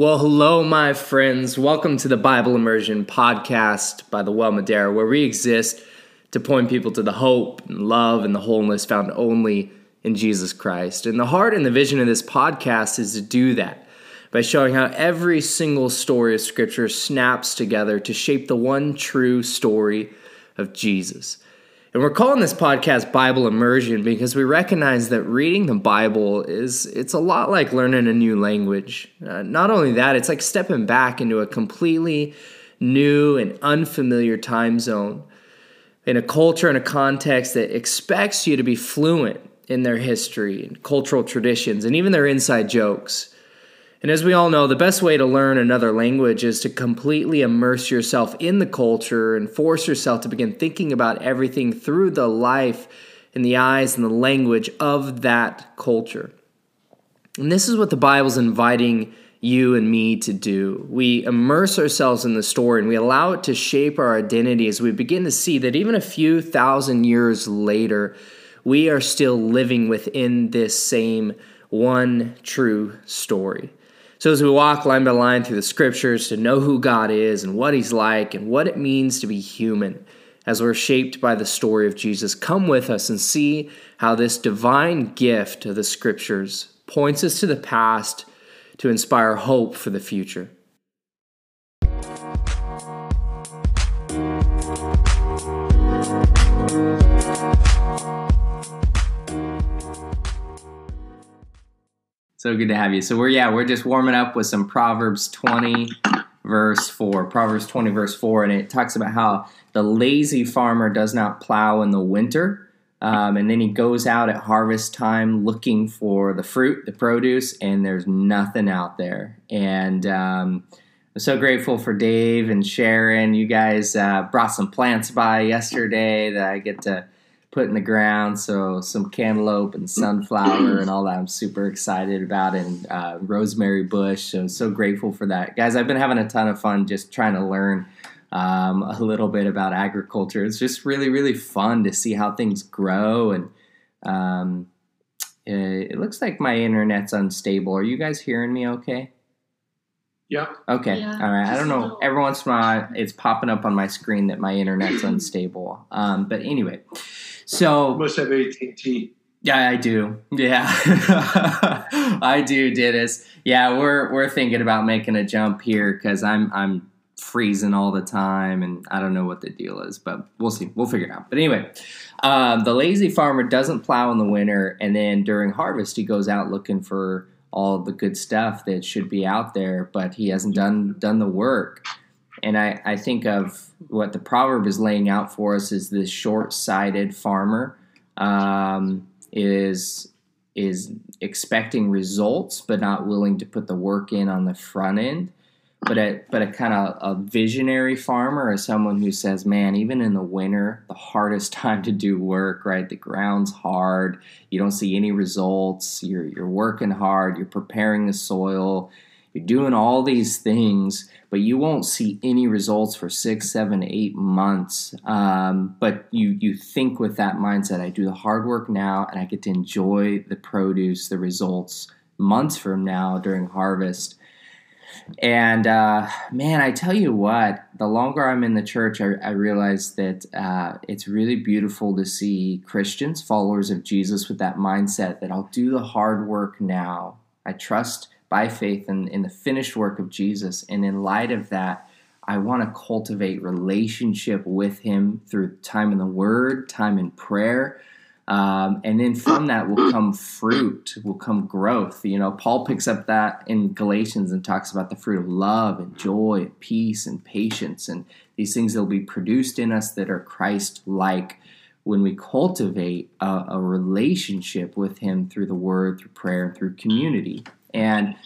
Well, hello, my friends. Welcome to the Bible Immersion podcast by the Well Madera, where we exist to point people to the hope and love and the wholeness found only in Jesus Christ. And the heart and the vision of this podcast is to do that by showing how every single story of Scripture snaps together to shape the one true story of Jesus. And we're calling this podcast Bible Immersion because we recognize that reading the Bible is it's a lot like learning a new language. Uh, not only that, it's like stepping back into a completely new and unfamiliar time zone in a culture and a context that expects you to be fluent in their history and cultural traditions and even their inside jokes. And as we all know, the best way to learn another language is to completely immerse yourself in the culture and force yourself to begin thinking about everything through the life and the eyes and the language of that culture. And this is what the Bible's inviting you and me to do. We immerse ourselves in the story and we allow it to shape our identity as we begin to see that even a few thousand years later, we are still living within this same one true story. So, as we walk line by line through the scriptures to know who God is and what He's like and what it means to be human, as we're shaped by the story of Jesus, come with us and see how this divine gift of the scriptures points us to the past to inspire hope for the future. So good to have you. So we're yeah, we're just warming up with some Proverbs 20 verse 4. Proverbs 20 verse 4 and it talks about how the lazy farmer does not plow in the winter. Um, and then he goes out at harvest time looking for the fruit, the produce, and there's nothing out there. And um, I'm so grateful for Dave and Sharon. You guys uh, brought some plants by yesterday that I get to put in the ground. So some cantaloupe and sunflower and all that. I'm super excited about. And uh, rosemary bush. So so grateful for that, guys. I've been having a ton of fun just trying to learn. Um, a little bit about agriculture. It's just really, really fun to see how things grow. And um, it, it looks like my internet's unstable. Are you guys hearing me okay? Yeah. Okay. Yeah, All right. I don't know. little. Every once in a while, it's popping up on my screen that my internet's unstable. Um, but anyway, so Must have AT&T. yeah, I do. Yeah, I do, Dennis. Yeah, we're we're thinking about making a jump here because I'm I'm freezing all the time, and I don't know what the deal is, but we'll see. We'll figure it out. But anyway, um, the lazy farmer doesn't plow in the winter, and then during harvest, he goes out looking for all the good stuff that should be out there, but he hasn't done done the work. And I, I think of what the proverb is laying out for us is this short-sighted farmer um, is is expecting results, but not willing to put the work in on the front end. But a but a kind of a visionary farmer is someone who says, "Man, even in the winter, the hardest time to do work. Right, the ground's hard. You don't see any results. You're you're working hard. You're preparing the soil. You're doing all these things, but you won't see any results for six, seven, eight months. Um, but you you think with that mindset, I do the hard work now, and I get to enjoy the produce, the results months from now during harvest. And uh, man, I tell you what, the longer I'm in the church, I, I realize that uh, it's really beautiful to see Christians, followers of Jesus, with that mindset that I'll do the hard work now. I trust by faith in, in the finished work of Jesus. And in light of that, I want to cultivate relationship with Him through time in the Word, time in prayer. Um, and then from that will come fruit, will come growth. You know, Paul picks up that in Galatians and talks about the fruit of love and joy and peace and patience and these things that will be produced in us that are Christ like when we cultivate a, a relationship with Him through the Word, through prayer, and through community. And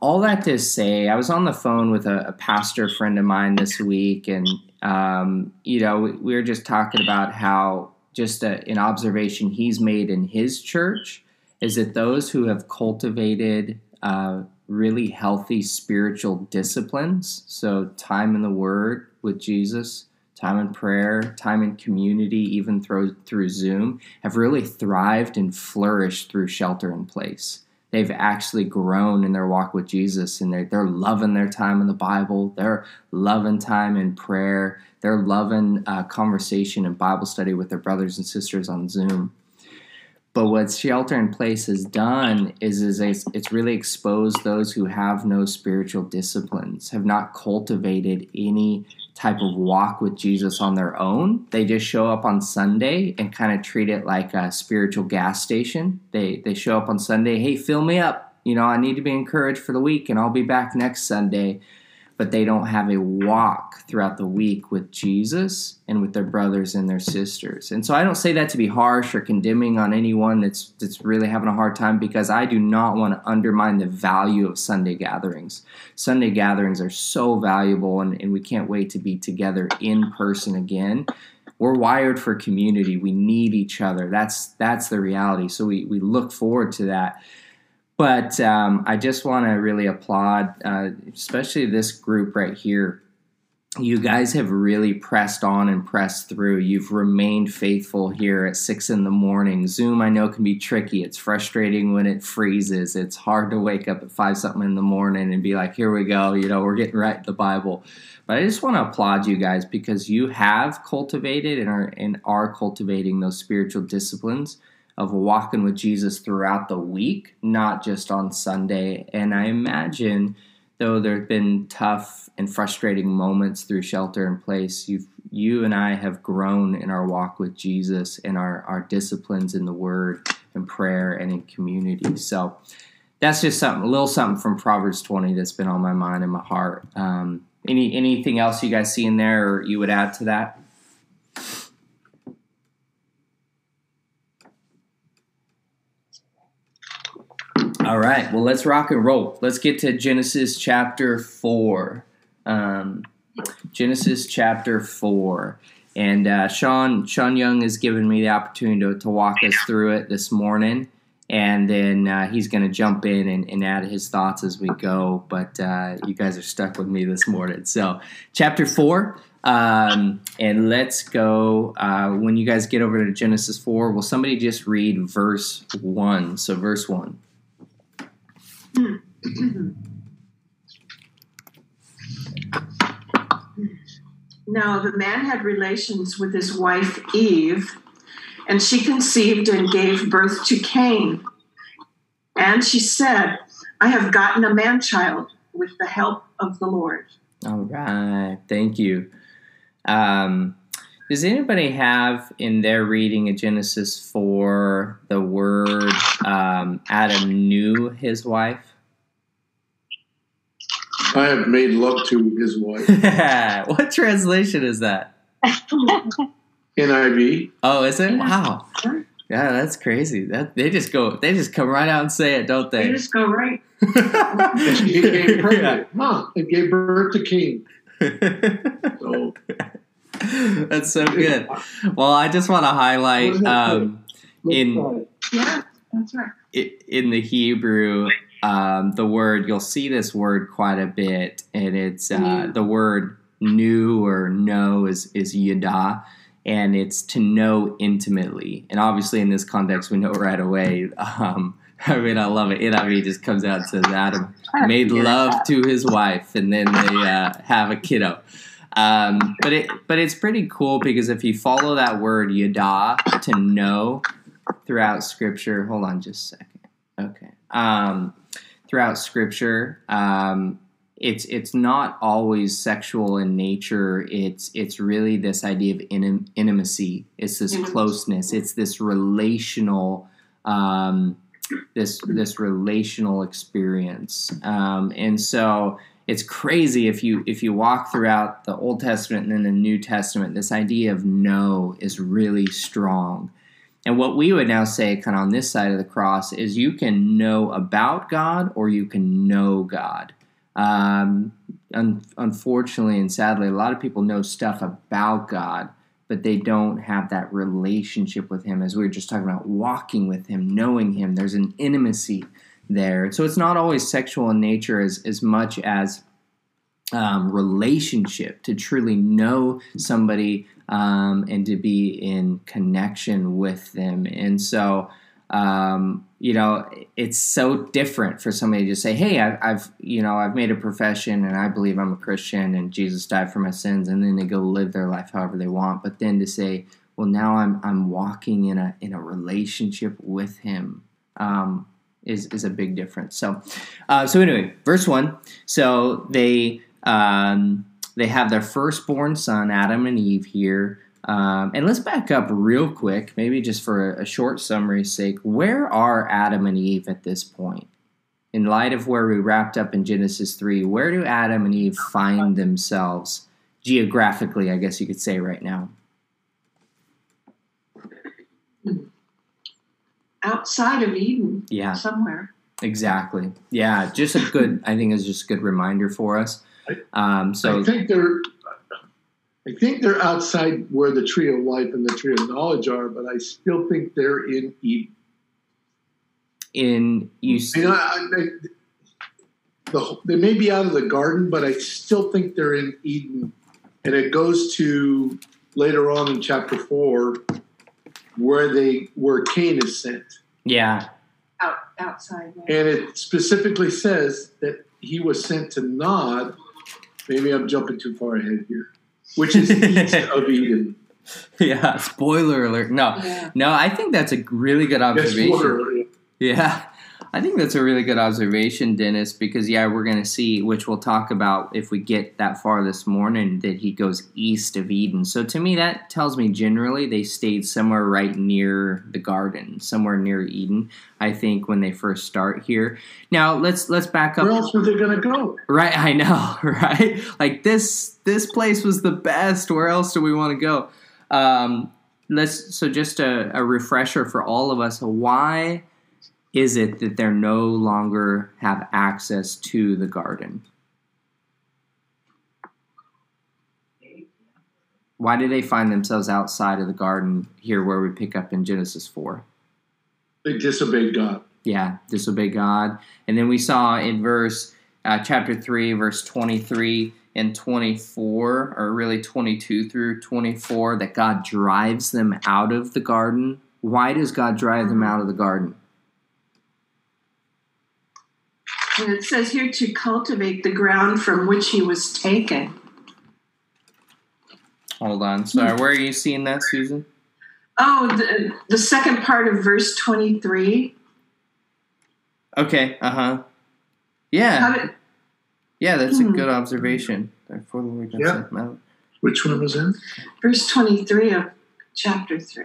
all that to say, I was on the phone with a, a pastor friend of mine this week, and um, you know, we, we were just talking about how just a, an observation he's made in his church is that those who have cultivated uh, really healthy spiritual disciplines, so time in the Word with Jesus, time in prayer, time in community, even through through Zoom, have really thrived and flourished through shelter in place. They've actually grown in their walk with Jesus and they're, they're loving their time in the Bible. They're loving time in prayer. They're loving uh, conversation and Bible study with their brothers and sisters on Zoom. But what Shelter in Place has done is, is it's really exposed those who have no spiritual disciplines, have not cultivated any type of walk with Jesus on their own. They just show up on Sunday and kind of treat it like a spiritual gas station. They they show up on Sunday, hey, fill me up. You know, I need to be encouraged for the week and I'll be back next Sunday but they don't have a walk throughout the week with Jesus and with their brothers and their sisters. And so I don't say that to be harsh or condemning on anyone that's that's really having a hard time because I do not want to undermine the value of Sunday gatherings. Sunday gatherings are so valuable and, and we can't wait to be together in person again. We're wired for community. We need each other. That's that's the reality. So we, we look forward to that. But um, I just want to really applaud, uh, especially this group right here. You guys have really pressed on and pressed through. You've remained faithful here at six in the morning. Zoom, I know, can be tricky. It's frustrating when it freezes. It's hard to wake up at five something in the morning and be like, here we go, you know, we're getting right the Bible. But I just want to applaud you guys because you have cultivated and are, and are cultivating those spiritual disciplines of walking with Jesus throughout the week, not just on Sunday. And I imagine, though there have been tough and frustrating moments through shelter in place, you you and I have grown in our walk with Jesus and our, our disciplines in the Word and prayer and in community. So that's just something, a little something from Proverbs 20 that's been on my mind and my heart. Um, any anything else you guys see in there, or you would add to that? All right. Well, let's rock and roll. Let's get to Genesis chapter 4. Um, Genesis chapter 4. And uh, Sean Sean Young has given me the opportunity to, to walk us through it this morning. And then uh, he's going to jump in and, and, add his thoughts as we go. But uh, you guys are stuck with me this morning. So, chapter 4. Um, and let's go. Uh, when you guys get over to Genesis 4, will somebody just read verse 1? So, verse 1. now the man had relations with his wife Eve, and she conceived and gave birth to Cain. And she said, I have gotten a man child with the help of the Lord. All right. Thank you. Um, does anybody have in their reading of Genesis 4 the word um, Adam knew his wife? I have made love to his wife. what translation is that? NIV. Oh, is it? Wow. Yeah, that's crazy. That they just go, they just come right out and say it, don't they? They just go right. she became pregnant. Yeah. Huh? It gave birth to King. so. That's so good. Well, I just want to highlight um, in yeah, that's right. In the Hebrew, um, the word you'll see this word quite a bit, and it's uh, mm. the word "knew" or "know" is is yada, and it's to know intimately. And obviously, in this context, we know right away. Um, I mean, I love it. NIV just comes out and says Adam made love to his wife, and then they uh, have a kiddo. Um, but it but it's pretty cool because if you follow that word yada to know throughout Scripture, hold on just a second. Okay. Um, throughout Scripture, um, it's it's not always sexual in nature. It's it's really this idea of in, intimacy. It's this closeness. It's this relational. Um, this this relational experience, um, and so it's crazy if you if you walk throughout the Old Testament and then the New Testament. This idea of know is really strong. And what we would now say, kind of on this side of the cross, is you can know about God or you can know God. Um, un- unfortunately and sadly, a lot of people know stuff about God, but they don't have that relationship with Him. As we were just talking about, walking with Him, knowing Him, there's an intimacy there. So it's not always sexual in nature as, as much as um, relationship to truly know somebody um, and to be in connection with them. And so um, you know, it's so different for somebody to say, "Hey, I've, I've, you know, I've made a profession and I believe I'm a Christian and Jesus died for my sins," and then they go live their life however they want. But then to say, "Well, now I'm I'm walking in a in a relationship with Him," um, is is a big difference. So, uh, so anyway, verse one. So they um, they have their firstborn son, Adam and Eve, here. Um, and let's back up real quick, maybe just for a, a short summary's sake. Where are Adam and Eve at this point? In light of where we wrapped up in Genesis 3, where do Adam and Eve find themselves geographically, I guess you could say, right now? Outside of Eden, Yeah, somewhere. exactly. Yeah, just a good, I think, is just a good reminder for us. Um, so, I think they're. I think they're outside where the tree of life and the tree of knowledge are, but I still think they're in Eden. in you, You know, I, I, the, they may be out of the garden, but I still think they're in Eden. And it goes to later on in chapter four, where they where Cain is sent, yeah, Out outside. yeah. and it specifically says that he was sent to Nod. Maybe I'm jumping too far ahead here, which is east of Eden. yeah. Spoiler alert. No, Yeah. no, I think that's a really good Yes, observation. water. Yeah, I think that's a really good observation, Dennis, because, yeah, we're going to see, which we'll talk about if we get that far this morning, that he goes east of Eden. So to me, that tells me generally they stayed somewhere right near the garden, somewhere near Eden, I think, when they first start here. Now, let's let's back up. Where else were they going to go? Right, I know, right? Like this this place was the best. Where else do we want to go? Um, let's so just a, a refresher for all of us. Why is it that they're no longer have access to the garden? Why do they find themselves outside of the garden here where we pick up in Genesis 4? They disobeyed God. yeah, disobey God. And then we saw in verse uh, chapter three, verse twenty-three and twenty-four, or really twenty-two through twenty-four, that God drives them out of the garden. Why does God drive them out of the garden? And it says here to cultivate the ground from which he was taken. Hold on, sorry, where are you seeing that, Susan? Oh, the, the second part of verse 23. Okay, uh huh. Yeah, did, yeah, that's a Hmm. good observation. Therefore, the Lord Yeah. sent them. Which one was that? verse 23 of chapter 3.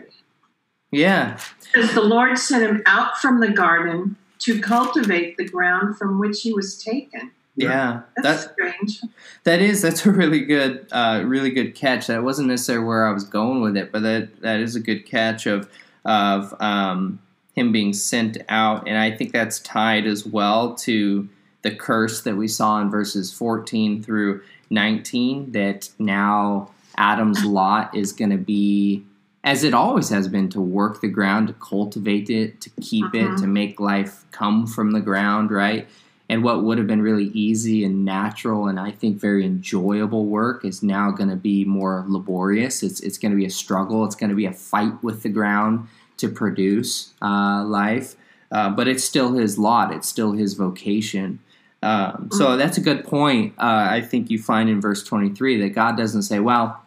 Yeah, says the Lord sent him out from the garden to cultivate the ground from which he was taken. yeah. That's That strange. That is that's a really good uh, really good catch. That wasn't necessarily where I was going with it, but that that is a good catch of of um, him being sent out, and I think that's tied as well to the curse that we saw in verses fourteen through nineteen. That now Adam's lot is going to be. As it always has been, to work the ground, to cultivate it, to keep it, Mhm. to make life come from the ground, right? and what would have been really easy and natural and I think very enjoyable work is now going to be more laborious. It's it's going to be a struggle. It's going to be a fight with the ground to produce uh, life, uh, but it's still his lot. It's still his vocation. Um, so that's a good point. Uh, I think you find in verse twenty three that God doesn't say, "Well,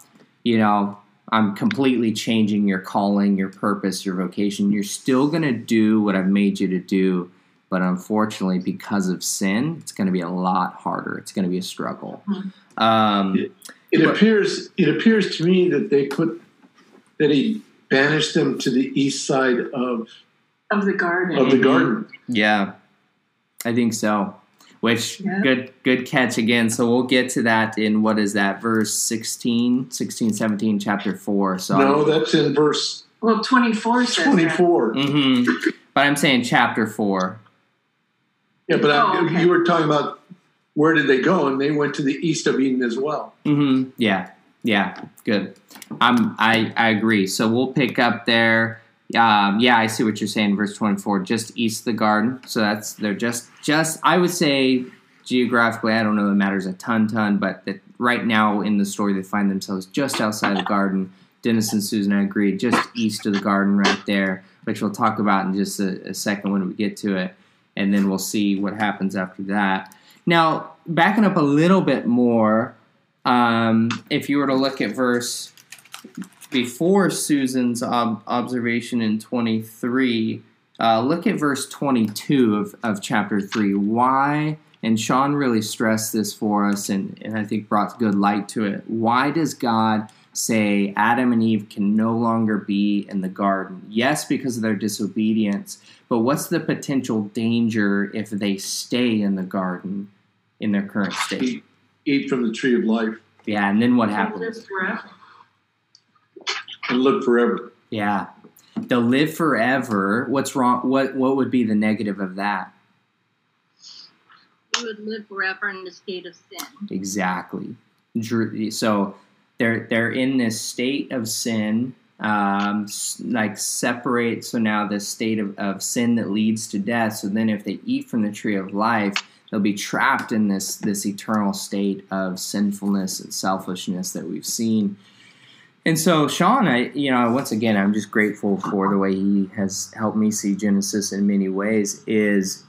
you know." I'm completely changing your calling, your purpose, your vocation. You're still going to do what I've made you to do, but unfortunately, because of sin, it's going to be a lot harder. It's going to be a struggle. Um, It But- appears it appears to me that they put that he banished them to the east side of Of the garden. of the garden. yeah, I think so. Which Yeah. good good catch again. So we'll get to that in what is that verse 16, 16 17 chapter 4. So No, that's in verse well, 24 says twenty that. four. hmm But I'm saying chapter 4. Yeah, but I, Oh, okay. you were talking about where did they go, and they went to the east of Eden as well. hmm Yeah, yeah, good. I'm I I agree. So we'll pick up there. Um, yeah, I see what you're saying. Verse 24, just east of the garden. So that's they're just just. I would say geographically, I don't know. It matters a ton, ton. But that right now in the story, they find themselves just outside the garden Dennis and Susan I agree, just east of the garden right there, which we'll talk about in just a, a second when we get to it. And then we'll see what happens after that. Now, backing up a little bit more, um, if you were to look at verse before Susan's ob- observation in 23, uh, look at verse 22 of, of chapter 3. Why, and Sean really stressed this for us and, and I think brought good light to it. Why does God say Adam and Eve can no longer be in the garden? Yes, because of their disobedience, but what's the potential danger if they stay in the garden in their current state? Eat, eat from the tree of life Yeah, and then what Live happens? Forever. and live forever. Yeah. They'll live forever. What's wrong? What what would be the negative of that? We would live forever in the state of sin. Exactly. So they're they're in this state of sin, um, like separate. So now this state of, of sin that leads to death. So then, if they eat from the tree of life, they'll be trapped in this this eternal state of sinfulness and selfishness that we've seen. And so, Sean, I you know once again, I'm just grateful for the way he has helped me see Genesis in many ways. Is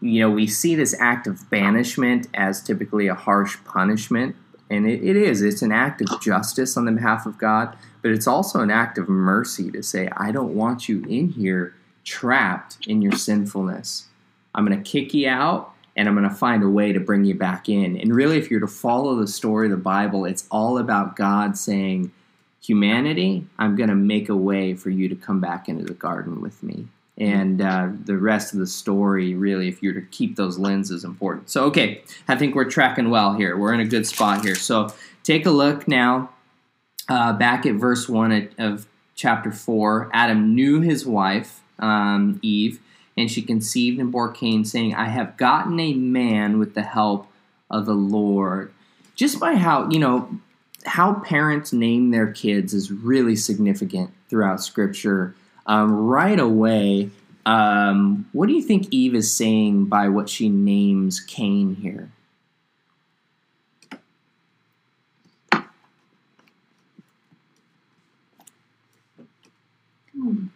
you know, we see this act of banishment as typically a harsh punishment, and it, it is. It's an act of justice on the behalf of God, but it's also an act of mercy to say, I don't want you in here trapped in your sinfulness. I'm going to kick you out, and I'm going to find a way to bring you back in. And really, if you're to follow the story of the Bible, it's all about God saying, Humanity, I'm going to make a way for you to come back into the garden with me. And uh, the rest of the story really if you're to keep those lenses important. So okay i think we're tracking well here. We're in a good spot here. So take a look now uh, back at verse 1 of- chapter 4 adam knew his wife um, eve and she conceived and bore cain saying i have gotten a man with the help of the lord. Just by how you know how parents name their kids is really significant throughout scripture um, right away, um, what do you think Eve is saying by what she names Cain here? Hmm.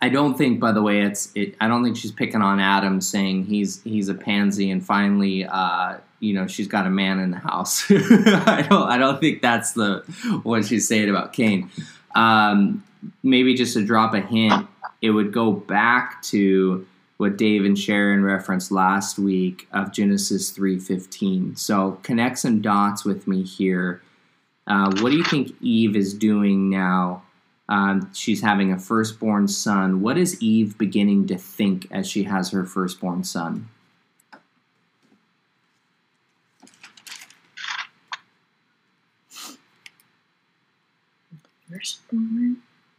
I don't think, by the way, it's. It, I don't think she's picking on Adam, saying he's he's a pansy, and finally, uh, you know, she's got a man in the house. I don't. I don't think that's the what she's saying about Cain. Um, maybe just to drop a hint, it would go back to what Dave and Sharon referenced last week of Genesis three fifteen. So connect some dots with me here. Uh, what do you think Eve is doing now? Um, she's having a firstborn son. What is Eve beginning to think as she has her firstborn son?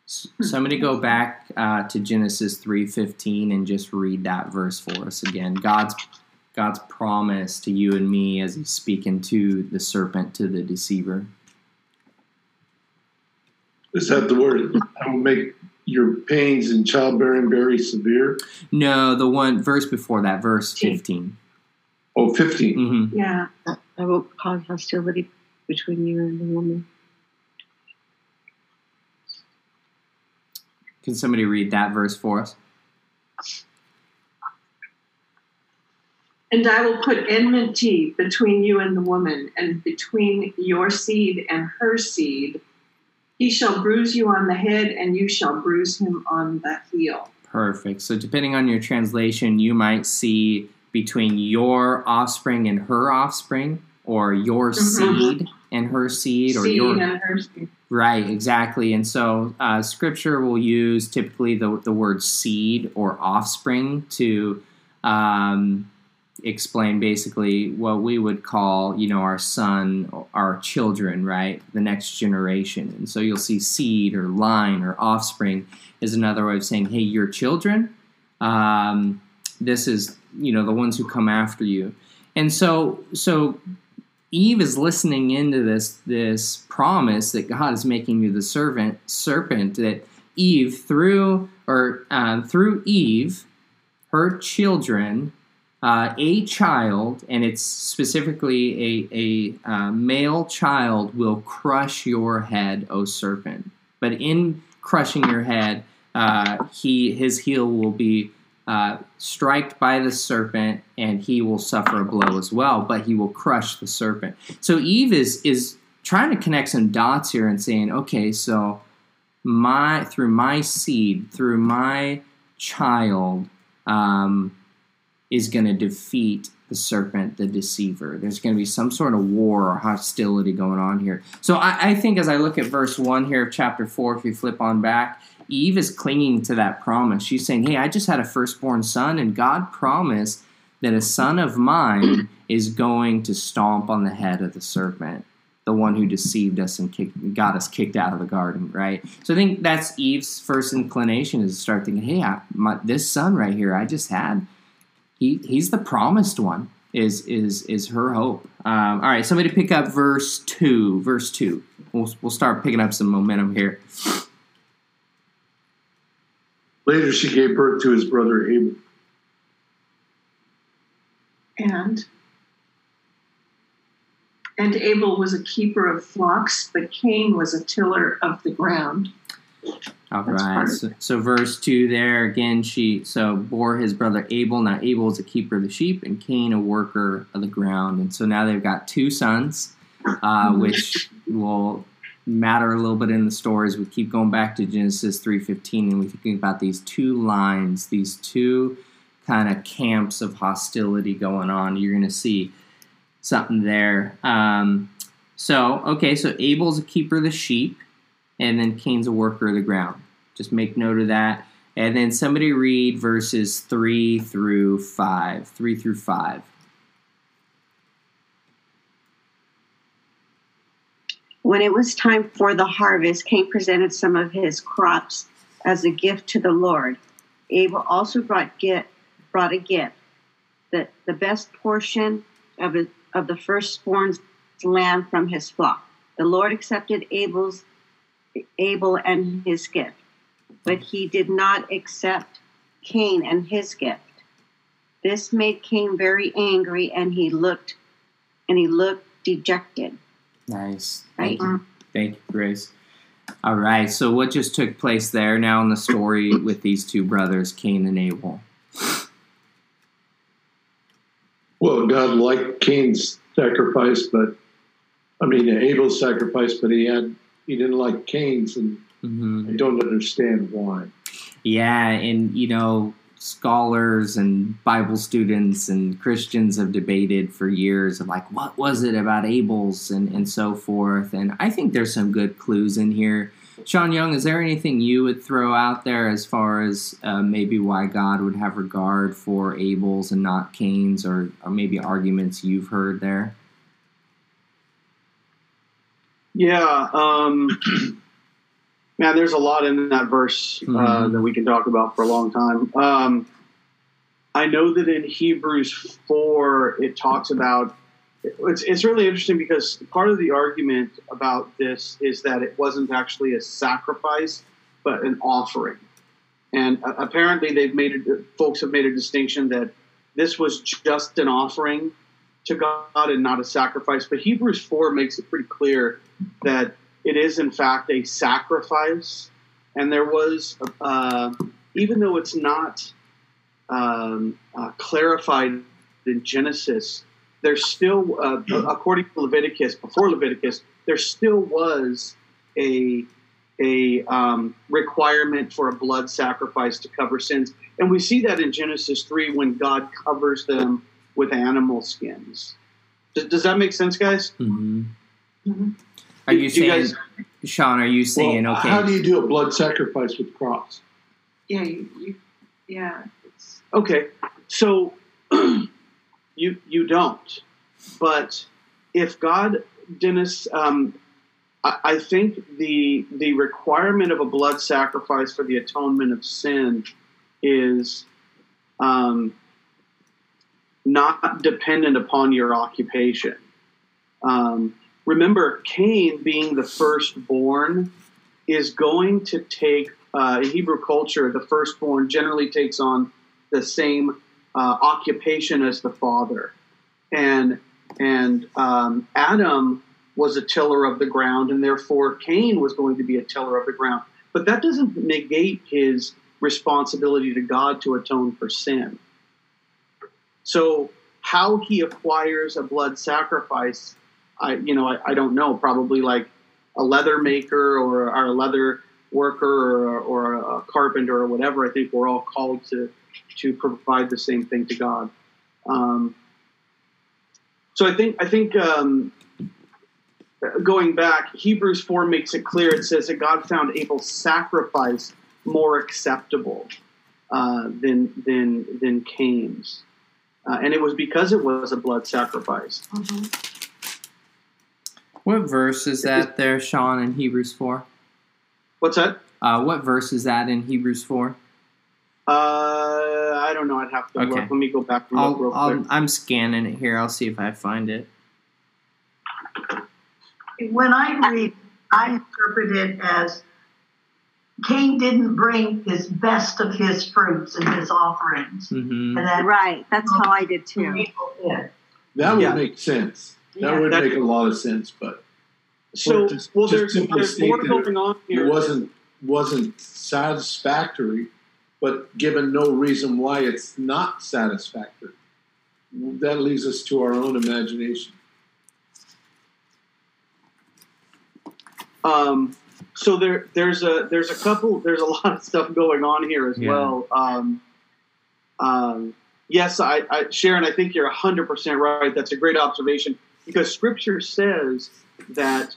S- Somebody go back uh, to Genesis three fifteen and just read that verse for us again. God's God's promise to you and me as He's speaking to the serpent, to the deceiver. Is that the word? I will make your pains in childbearing very severe. No, the one verse before that, verse fifteen. Oh, 15. hmm Yeah. I will cause hostility between you and the woman. Can somebody read that verse for us? And I will put enmity between you and the woman, and between your seed and her seed. He shall bruise you on the head, and you shall bruise him on the heel. Perfect. So, depending on your translation, you might see between your offspring and her offspring, or your Mhm. seed and her seed, or seed your and her seed. right, exactly. And so, uh, Scripture will use typically the the word seed or offspring to um, explain basically what we would call, you know, our son, our children, right, the next generation. And so, you'll see seed or line or offspring is another way of saying, hey, your children. Um, this is you know the ones who come after you and so so eve is listening into this this promise that god is making you the servant serpent that eve through or um, through eve her children uh, a child, and it's specifically a, a uh, male child, will crush your head, O serpent. But in crushing your head, uh, he his heel will be uh, striked by the serpent, and he will suffer a blow as well. But he will crush the serpent. So Eve is is trying to connect some dots here and saying, okay, so my through my seed, through my child. Um, is going to defeat the serpent, the deceiver. There's going to be some sort of war or hostility going on here. So I, I, think as I look at verse 1 here of chapter 4, if you flip on back, Eve is clinging to that promise. She's saying, Hey, I just had a firstborn son, and God promised that a son of mine is going to stomp on the head of the serpent. The one who deceived us and kicked, got us kicked out of the garden, right? So I think that's Eve's first inclination is to start thinking, "Hey, I, my, this son right here, I just had, he he's the promised one is is is her hope. Um, all right, somebody pick up verse two. Verse two. We'll we'll start picking up some momentum here. Later, she gave birth to his brother Abel. And and Abel was a keeper of flocks, but Cain was a tiller of the ground. All right. So, so, verse two there again. She so bore his brother Abel. Now Abel is a keeper of the sheep, and Cain a worker of the ground. And so now they've got two sons, uh, which will matter a little bit in the stories. We keep going back to Genesis three fifteen, and we think about these two lines, these two kind of camps of hostility going on. You're going to see something there. Um, so okay, so Abel's a keeper of the sheep and then Cain's a worker of the ground. Just make note of that. And then somebody read verses 3 through 5. 3 through 5. When it was time for the harvest, Cain presented some of his crops as a gift to the Lord. Abel also brought, get, brought a gift, the, the best portion of, a, of the firstborn's lamb from his flock. The Lord accepted Abel's Abel and his gift, but he did not accept Cain and his gift. This made Cain very angry, and he looked and he looked dejected. Nice. Thank right? you. Thank you, Grace. All right. So what just took place there now in the story with these two brothers, Cain and Abel? Well, God liked Cain's sacrifice, but I mean Abel's sacrifice, but he had he didn't like Cain's, and mm-hmm. I don't understand why. Yeah, and you know, scholars and Bible students and Christians have debated for years of like, what was it about Abel's and, and so forth. And I think there's some good clues in here. Sean Young, is there anything you would throw out there as far as uh, maybe why God would have regard for Abel's and not Cain's, or, or maybe arguments you've heard there? Yeah, um, man, there's a lot in that verse uh, mm-hmm. that we can talk about for a long time. Um, I know that in Hebrews 4, it talks about it's, it's really interesting because part of the argument about this is that it wasn't actually a sacrifice, but an offering. And uh, apparently, they've made it, folks have made a distinction that this was just an offering to God and not a sacrifice. But Hebrews 4 makes it pretty clear that it is, in fact, a sacrifice. And there was, uh, even though it's not um, uh, clarified in Genesis, there's still, uh, according to Leviticus, before Leviticus, there still was a a um, requirement for a blood sacrifice to cover sins, and we see that in Genesis three when God covers them with animal skins. Does, does that make sense, guys? Mm-hmm. Mm-hmm. Are you saying, guys, Sean? Are you saying well, okay? How do you do a blood sacrifice with crops? Yeah, you, you yeah. Okay, so you you don't, but if God, Dennis, um, I, I think the the requirement of a blood sacrifice for the atonement of sin is um, not dependent upon your occupation. Um, remember, Cain being the firstborn is going to take, uh, in Hebrew culture, the firstborn generally takes on the same uh, occupation as the father, and and um, Adam was a tiller of the ground, and therefore Cain was going to be a tiller of the ground. But that doesn't negate his responsibility to God to atone for sin. So, how he acquires a blood sacrifice, I you know I, I don't know. Probably like a leather maker or, or a leather worker or, or a carpenter or whatever. I think we're all called to to provide the same thing to God. Um, so I think I think um, going back, Hebrews four makes it clear. It says that God found Abel's sacrifice more acceptable uh, than than than Cain's, uh, and it was because it was a blood sacrifice. What verse is that there, Sean, in Hebrews 4? What's that? Uh, what verse is that in Hebrews 4? Uh, I don't know. I'd have to Okay. look. Let me go back and look real I'll, quick. I'll, I'm scanning it here. I'll see if I find it. When I read, I interpret it as Cain didn't bring his best of his fruits and his offerings. hmm And that Right. That's how I did too. That would Yeah. make sense. That Yeah. would make a lot of sense, but so, just- well, just there's, there's more going on here. it wasn't wasn't satisfactory, but given no reason why it's not satisfactory. That leaves us to our own imagination. Um, so there, there's a there's a couple there's a lot of stuff going on here as Yeah. well. Um, um, yes, I, I Sharon, I think you're 100 percent right. That's a great observation because Scripture says that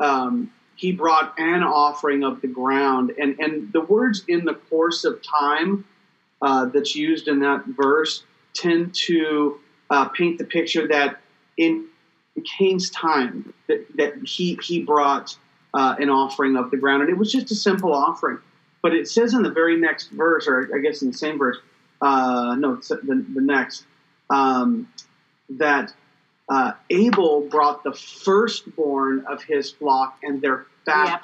um, He brought an offering of the ground, and and the words in the course of time uh, that's used in that verse tend to uh, paint the picture that in Cain's time that, that he he brought uh, an offering of the ground, and it was just a simple offering. But it says in the very next verse, or I guess in the same verse, uh, no, the, the next, um, that uh, Abel brought the firstborn of his flock and their fat. Yep.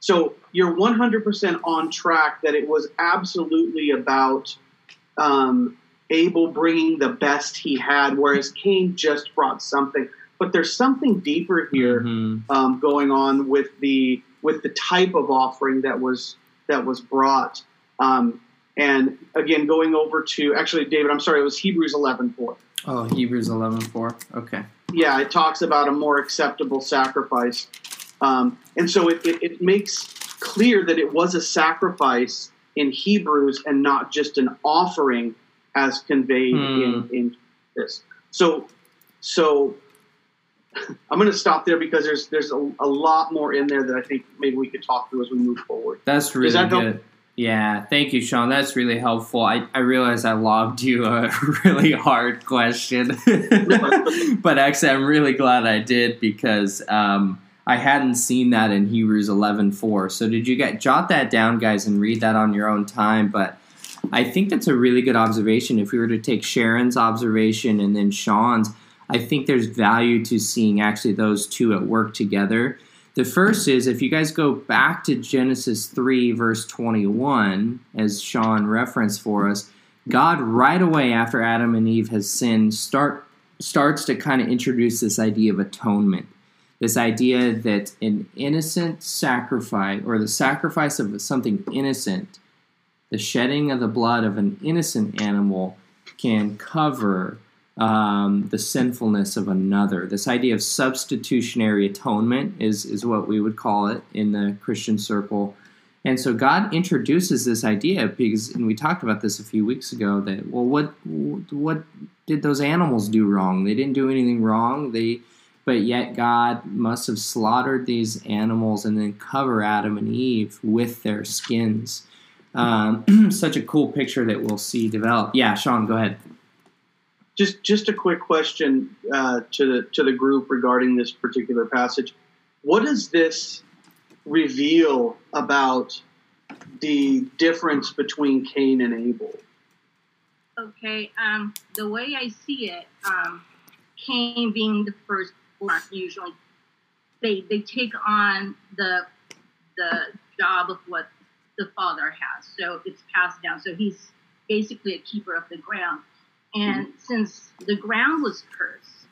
So you're 100% on track that it was absolutely about um, Abel bringing the best he had, whereas Cain just brought something. But there's something deeper here Mhm. um, going on with the with the type of offering that was that was brought. Um, and again, going over to actually, David, I'm sorry, it was Hebrews 11:4. Oh, Hebrews 11.4. Okay. Yeah, it talks about a more acceptable sacrifice, um, and so it, it, it makes clear that it was a sacrifice in Hebrews and not just an offering as conveyed in, Hmm. in this. So, so I'm going to stop there because there's there's a, a lot more in there that I think maybe we could talk through as we move forward. That's really that help? Yeah, thank you, Sean. That's really helpful. I, I realize I lobbed you a really hard question, but actually, I'm really glad I did because um, I hadn't seen that in Hebrews 11:4. So, did you get jot that down, guys, and read that on your own time? But I think that's a really good observation. If we were to take Sharon's observation and then Sean's, I think there's value to seeing actually those two at work together. The first is if you guys go back to Genesis 3, verse 21, as Sean referenced for us, God right away after Adam and Eve has sinned start starts to kind of introduce this idea of atonement. This idea that an innocent sacrifice or the sacrifice of something innocent, the shedding of the blood of an innocent animal can cover um, the sinfulness of another. This idea of substitutionary atonement is, is what we would call it in the Christian circle. And so God introduces this idea because, and we talked about this a few weeks ago, that well, what what did those animals do wrong? They didn't do anything wrong. They, but yet God must have slaughtered these animals and then cover Adam and Eve with their skins. Um, such a cool picture that we'll see develop. Yeah, Sean, go ahead. Just just a quick question uh, to the to the group regarding this particular passage. What does this reveal about the difference between Cain and Abel? Okay, um, the way I see it, um, Cain being the first born, usually they they take on the the job of what the father has, so it's passed down. So he's basically a keeper of the ground. And since the ground was cursed,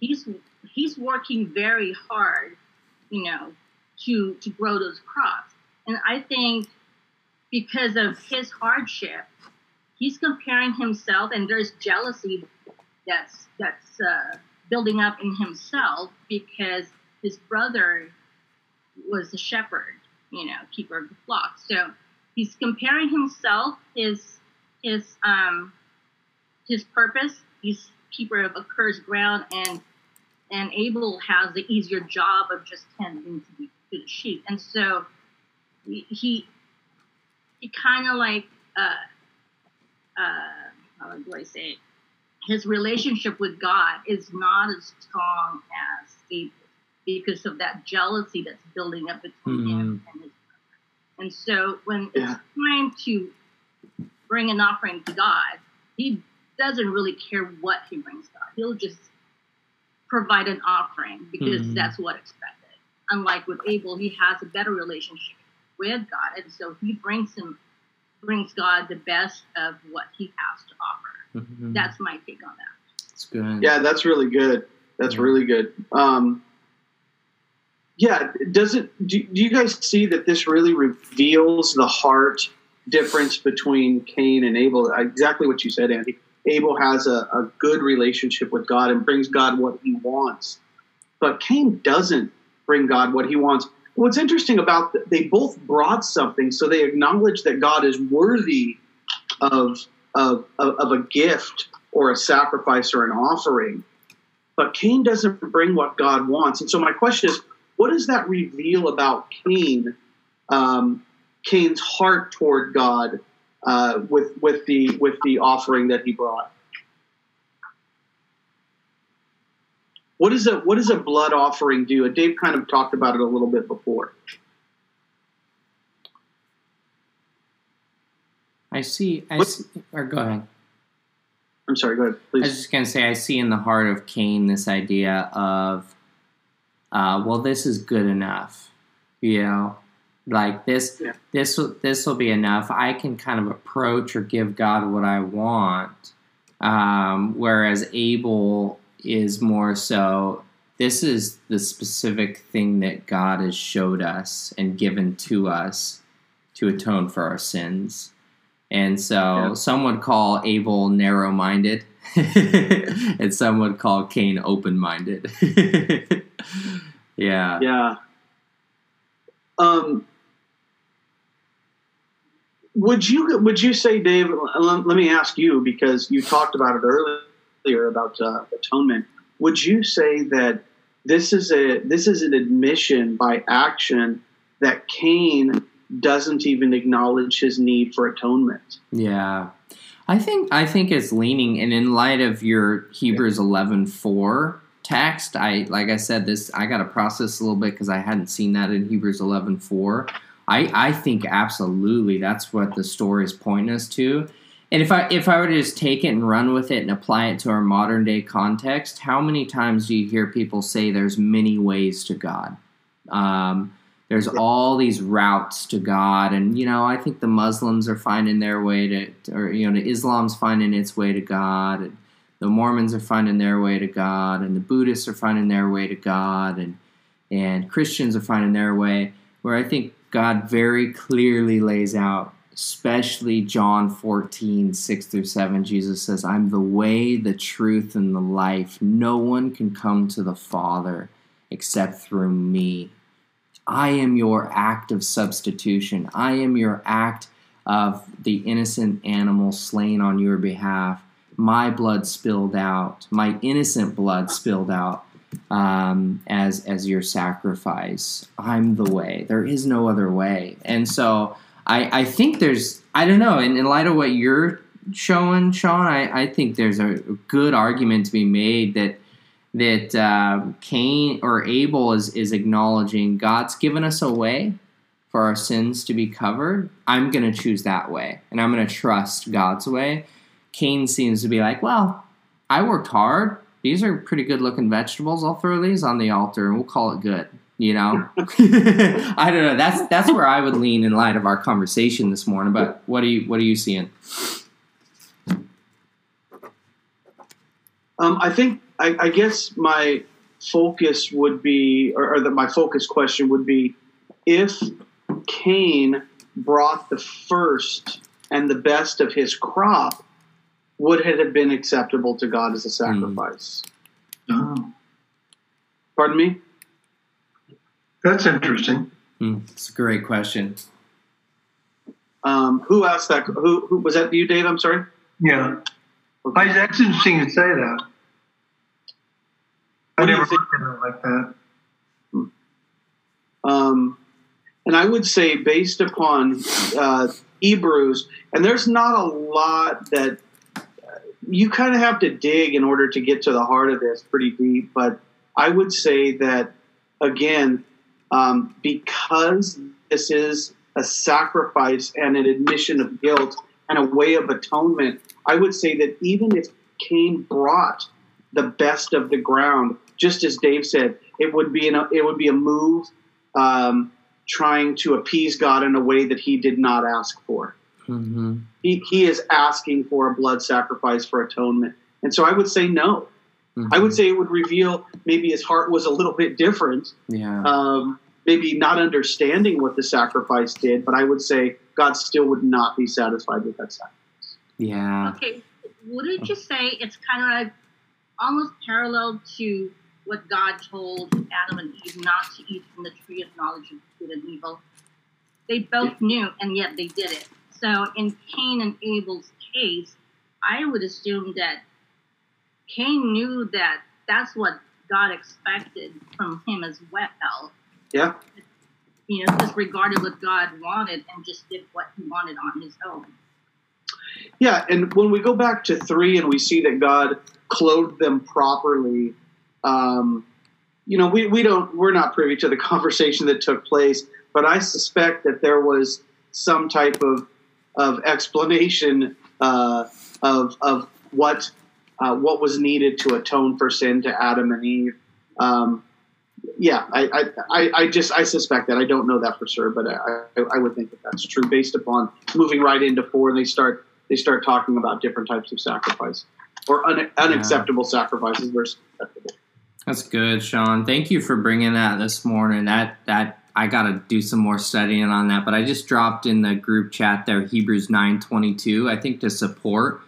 he's he's working very hard, you know, to to grow those crops. And I think because of his hardship, he's comparing himself, and there's jealousy that's that's uh, building up in himself because his brother was a shepherd, you know, keeper of the flock. So he's comparing himself, his his um his purpose. He's keeper of a cursed ground, and and Abel has the easier job of just tending to the, to the sheep. And so he he kind of like uh uh how do I say it? His relationship with God is not as strong as Abel's because of that jealousy that's building up between Mhm. him and his brother. And so when Yeah. it's time to bring an offering to God, he doesn't really care what he brings God. He'll just provide an offering because Mhm. that's what expected. Unlike with Abel, he has a better relationship with God, and so he brings him brings God the best of what he has to offer. Mhm. That's my take on that. That's good. Yeah, that's really good. That's Yeah. really good. Um, yeah, does it? Do, do you guys see that this really reveals the heart difference between Cain and Abel? Exactly what you said, Andy. Abel has a, a good relationship with God and brings God what he wants, but Cain doesn't bring God what he wants. What's interesting about th- they both brought something, so they acknowledge that God is worthy of of, of, of a gift or a sacrifice or an offering. But Cain doesn't bring what God wants. And so my question is, what does that reveal about Cain, um, Cain's heart toward God uh, with with the with the offering that he brought? What is a what does a blood offering do? And Dave kind of talked about it a little bit before. I see. I What- see. Or go ahead. I'm sorry, go ahead, please. I was just gonna say I see in the heart of Cain this idea of, uh, well, this is good enough, you know, like this, Yeah. this, will- this will be enough. I can kind of approach or give God what I want, um, whereas Abel is more so. This is the specific thing that God has showed us and given to us to atone for our sins. And so Yeah. some would call Abel narrow minded, and some would call Cain open minded. yeah. Yeah. Um, would you would you say, Dave? Let, let me ask you because you talked about it earlier about uh, atonement. Would you say that this is a this is an admission by action that Cain doesn't even acknowledge his need for atonement? Yeah. I think I think it's leaning and in light of your Hebrews 11:4 text, I like I said this I got to process a little bit cuz I hadn't seen that in Hebrews 11:4. I I think absolutely that's what the story is pointing us to. And if I if I were to just take it and run with it and apply it to our modern day context, how many times do you hear people say there's many ways to God? Um, there's all these routes to God, and you know I think the Muslims are finding their way to, or you know, the Islam's finding its way to God, and the Mormons are finding their way to God, and the Buddhists are finding their way to God, and and Christians are finding their way. Where I think God very clearly lays out, especially John 14, 6 through 7, Jesus says, I'm the way, the truth, and the life. No one can come to the Father except through me. I am your act of substitution. I am your act of the innocent animal slain on your behalf. My blood spilled out, my innocent blood spilled out um, as as your sacrifice. I'm the way. There is no other way. And so I, I think there's I don't know. In, in light of what you're showing, Sean, I, I think there's a good argument to be made that that uh, Cain or Abel is is acknowledging God's given us a way for our sins to be covered. I'm going to choose that way, and I'm going to trust God's way. Cain seems to be like, well, I worked hard these are pretty good looking vegetables. I'll throw these on the altar and we'll call it good. You know, I don't know. That's that's where I would lean in light of our conversation this morning. But what are you what are you seeing? Um, I think I, I, guess my focus would be, or, or that my focus question would be, if Cain brought the first and the best of his crop would it have been acceptable to God as a sacrifice? Oh, Pardon me. that's interesting. Hmm, It's a great question. Um, who asked that? Who, who was that? You, Dave? I'm sorry. Yeah, I, that's interesting to say that. I What do never think? looked at it like that. Um, and I would say, based upon uh, Hebrews, and there's not a lot that you kind of have to dig in order to get to the heart of this pretty deep. But I would say that, again, um, because this is a sacrifice and an admission of guilt and a way of atonement, I would say that even if Cain brought the best of the ground, just as Dave said, it would be an, it would be a move um, trying to appease God in a way that he did not ask for. Hmm He, he is asking for a blood sacrifice for atonement. And so I would say no. I would say it would reveal maybe his heart was a little bit different, Yeah. um, maybe not understanding what the sacrifice did, but I would say God still would not be satisfied with that sacrifice. yeah. Okay, wouldn't you say it's kind of like almost parallel to what God told Adam and Eve not to eat from the tree of knowledge of good and evil? They both knew, and yet they did it. So in Cain and Abel's case, I would assume that Cain knew that that's what God expected from him as well. Yeah. You know, disregarded what God wanted and just did what he wanted on his own. Yeah, and when we go back to three and we see that God clothed them properly, um, you know, we, we don't we're not privy to the conversation that took place, but I suspect that there was some type of of explanation uh, of of what uh, what was needed to atone for sin to Adam and Eve. Um, yeah, I, I, I, just I suspect that I don't know that for sure, but I, I, I would think that that's true based upon moving right into four and they start they start talking about different types of sacrifice or un, unacceptable sacrifices versus acceptable. That's good, Sean. Thank you for bringing that this morning. That that I got to do some more studying on that, but I just dropped in the group chat there Hebrews 9:22, I think to support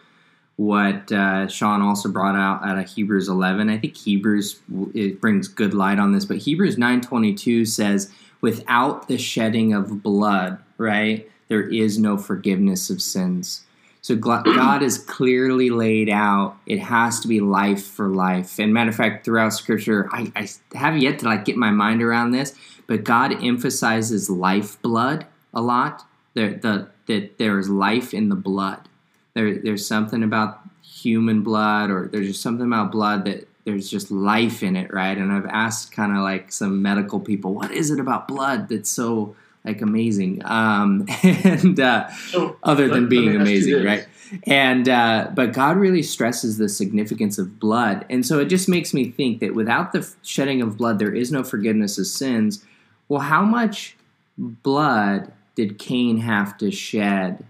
what uh, Sean also brought out out of Hebrews 11. I think Hebrews it brings good light on this, but Hebrews 9:22 says without the shedding of blood, right? There is no forgiveness of sins. So God is clearly laid out. It has to be life for life. And matter of fact, throughout Scripture, I, I have yet to like get my mind around this, but God emphasizes life blood a lot. There, the that there is life in the blood. There, there's something about human blood, or there's just something about blood that there's just life in it, right? And I've asked kind of like some medical people, what is it about blood that's so like amazing? Um, and uh, So, other than let- being amazing, right? And uh, but God really stresses the significance of blood, and so it just makes me think that without the shedding of blood, there is no forgiveness of sins. Well, how much blood did Cain have to shed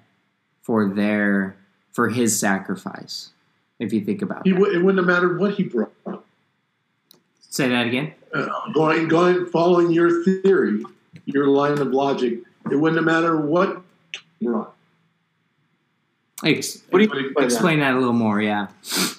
for their for his sacrifice? If you think about it wou- it wouldn't have mattered what he brought. say that again. Uh, going, going, following your theory, your line of logic, it wouldn't matter what brought. Ex- What do you by that? explain that a little more? Yeah. It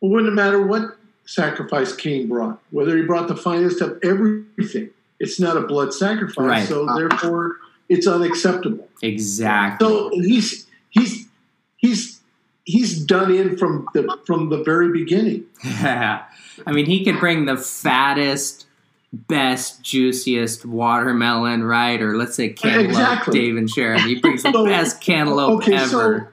wouldn't matter what sacrifice Cain brought, whether he brought the finest of everything. It's not a blood sacrifice, Right. so therefore it's unacceptable. Exactly. So he's he's he's he's done in from the from the very beginning. Yeah. I mean, he could bring the fattest, best, juiciest watermelon, right? Or let's say cantaloupe, Exactly. Dave and Sharon. He brings the best cantaloupe okay, ever. so-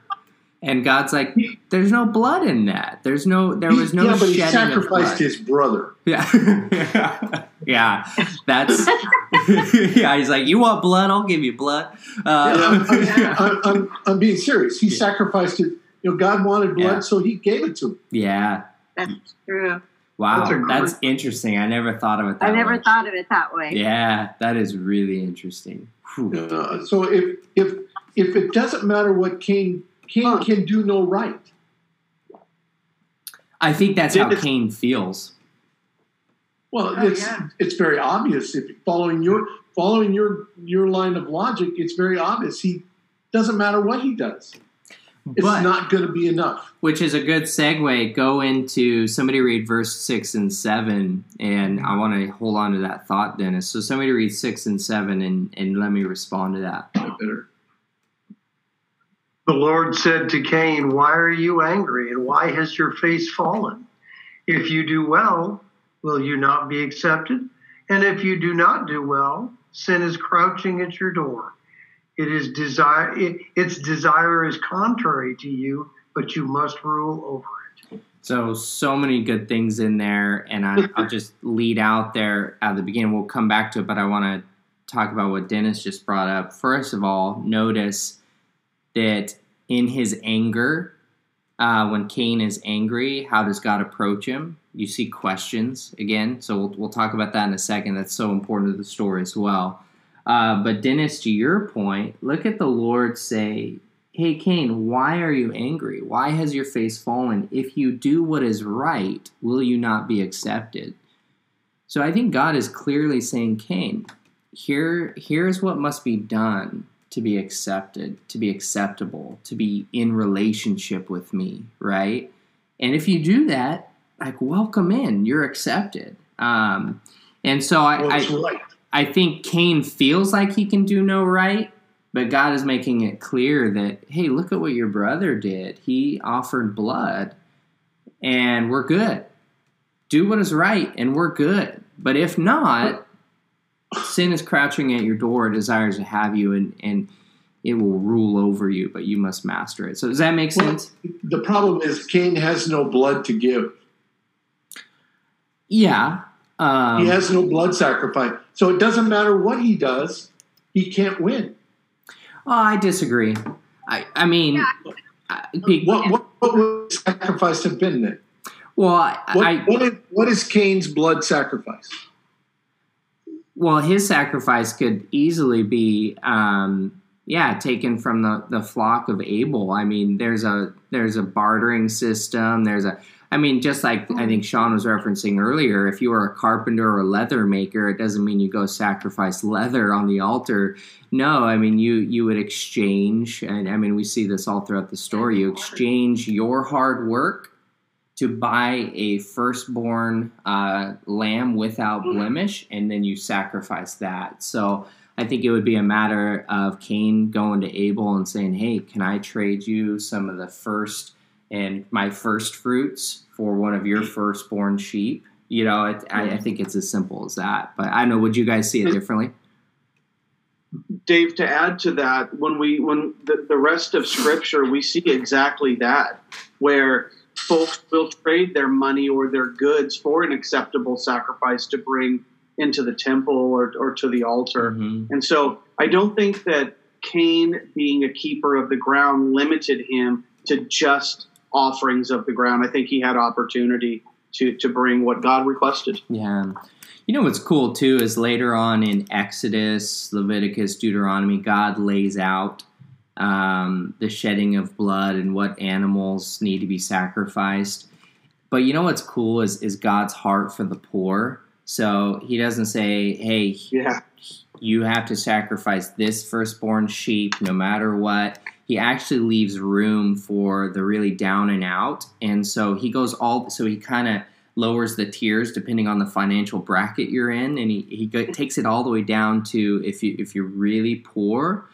and God's like, there's no blood in that. There's no, there was no yeah, but he shedding of sacrificed blood. his brother. Yeah, yeah, that's yeah. He's like, you want blood? I'll give you blood. Uh, Yeah, I'm, I'm, I'm, I'm being serious. He sacrificed it. You know, God wanted blood, Yeah. so He gave it to him. yeah. That's true. Wow, That's that's, interesting. I never thought of it that way. I never way. thought of it that way. Yeah, that is really interesting. Uh, so if if if it doesn't matter what Cain Cain Huh. can do no right. I think that's how Cain feels. Well, Oh, it's yeah. it's very obvious if following your following your your line of logic, it's very obvious. He doesn't matter what he does. It's But not going to be enough. which is a good segue. Go into somebody read verse six and seven, and I want to hold on to that thought, Dennis. So somebody read six and seven, and and let me respond to that. The Lord said to Cain, Why are you angry, and why has your face fallen? If you do well, will you not be accepted? And if you do not do well, sin is crouching at your door. It is desire it, its desire is contrary to you, but you must rule over it. So so many good things in there, and I, I'll just lead out there at the beginning. We'll come back to it, but I want to talk about what Dennis just brought up. First of all, notice that in his anger, uh, when Cain is angry, how does God approach him? You see questions again. So we'll, we'll talk about that in a second. That's so important to the story as well. Uh, but Dennis, to your point, look at the Lord say, Hey, Cain, why are you angry? Why has your face fallen? If you do what is right, will you not be accepted? So I think God is clearly saying, Cain, here, here's what must be done to be accepted, to be acceptable, to be in relationship with me, right? And if you do that, like welcome in, you're accepted. Um, and so I, Well, I, right. I think Cain feels like he can do no right, but God is making it clear that, hey, look at what your brother did. He offered blood, and we're good. Do what is right, and we're good. But if not, sin is crouching at your door, desires to have you, and, and it will rule over you, but you must master it. So, does that make Well, sense? the problem is Cain has no blood to give. Yeah. Um, he has no blood sacrifice. So it doesn't matter what he does, he can't win. Oh, I disagree. I, I mean, Yeah. I, be- What, what, what would the sacrifice have been then? well, I, What, I what, is, what is Cain's blood sacrifice? Well, his sacrifice could easily be, um, yeah, taken from the, the flock of Abel. I mean, there's a there's a bartering system. There's a, I mean, just like I think Sean was referencing earlier, if you were a carpenter or a leather maker, it doesn't mean you go sacrifice leather on the altar. No, I mean you you would exchange, and I mean we see this all throughout the story. You exchange your hard work to buy a firstborn uh, lamb without blemish, and then you sacrifice that. So I think it would be a matter of Cain going to Abel and saying, "Hey, can I trade you some of the first and my first fruits for one of your firstborn sheep?" You know, it, I, I think it's as simple as that. But I know. Would you guys see it differently? Dave, to add to that, when we when the, the rest of Scripture, we see exactly that, where folks will trade their money or their goods for an acceptable sacrifice to bring into the temple or, or to the altar. Mhm. And so I don't think that Cain, being a keeper of the ground, limited him to just offerings of the ground. I think he had opportunity to, to bring what God requested. Yeah. You know what's cool too is later on in Exodus, Leviticus, Deuteronomy, God lays out um, the shedding of blood and what animals need to be sacrificed. But you know what's cool is is God's heart for the poor. So He doesn't say, "Hey, Yeah. you have to sacrifice this firstborn sheep no matter what. He actually leaves room for the really down and out. And so he goes all, so he kind of lowers the tiers depending on the financial bracket you're in. And he, he go, takes it all the way down to if, you, if you're really poor,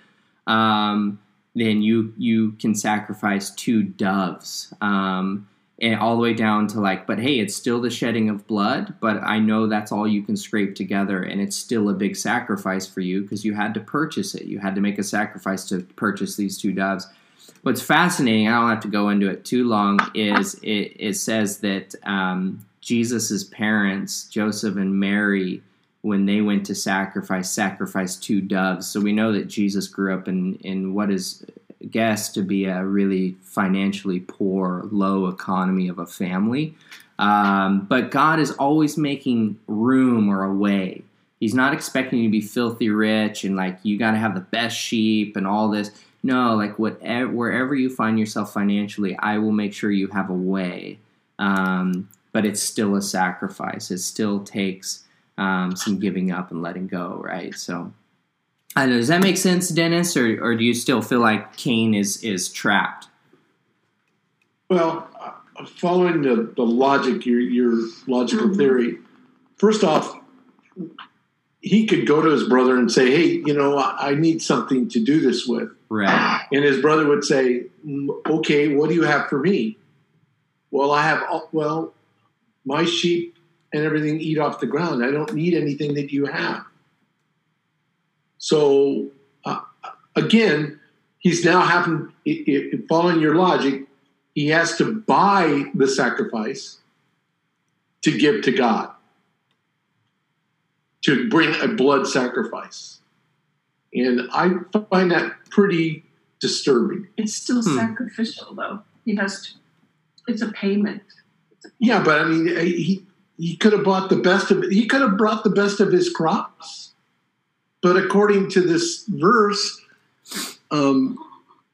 um, then you, you can sacrifice two doves. Um, and all the way down to like, but hey, it's still the shedding of blood, but I know that's all you can scrape together, and it's still a big sacrifice for you because you had to purchase it. You had to make a sacrifice to purchase these two doves. What's fascinating, I don't have to go into it too long, is it, it says that um, Jesus' parents, Joseph and Mary, when they went to sacrifice, sacrificed two doves. So we know that Jesus grew up in, in what is guessed to be a really financially poor, low economy of a family. Um, but God is always making room or a way. He's not expecting you to be filthy rich and like you got to have the best sheep and all this. No, like whatever, wherever you find yourself financially, I will make sure you have a way um, but it's still a sacrifice. It still takes um, some giving up and letting go, right? So, I don't know, does that make sense, Dennis, or, or do you still feel like Cain is is trapped? Well, uh, following the, the logic, your your logical Mhm. theory. First off, he could go to his brother and say, "Hey, you know, I, I need something to do this with," Right. and his brother would say, "Mm, "Okay, what do you have for me?" Well, I have well, my sheep and everything eat off the ground. I don't need anything that you have. So uh, again, he's now having, i- i- following your logic, he has to buy the sacrifice to give to God, to bring a blood sacrifice. And I find that pretty disturbing. It's still Hmm. sacrificial, though. He has to. It's a payment. Yeah, but I mean, he he could have bought the best of he could have brought the best of his crops, but according to this verse, um,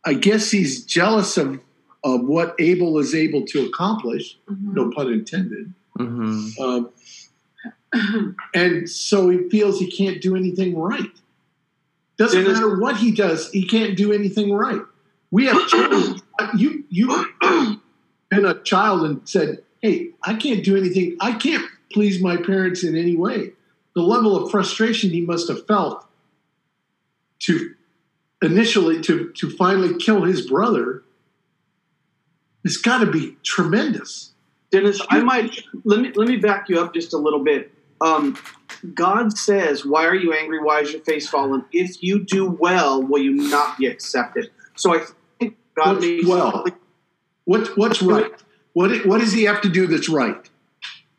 I guess he's jealous of of what Abel is able to accomplish. Mhm. No pun intended. hmm Um, and so he feels he can't do anything right. Doesn't Dennis- matter what he does, he can't do anything right. We have children. You you been a child and said, "Hey, I can't do anything. I can't please my parents in any way." The level of frustration he must have felt to initially to to finally kill his brother it's got to be tremendous. Dennis, I might let me let me back you up just a little bit. Um, God says, "Why are you angry? Why is your face fallen? If you do well, will you not be accepted?" So I think God What's makes well? What what's right? What what does he have to do that's right?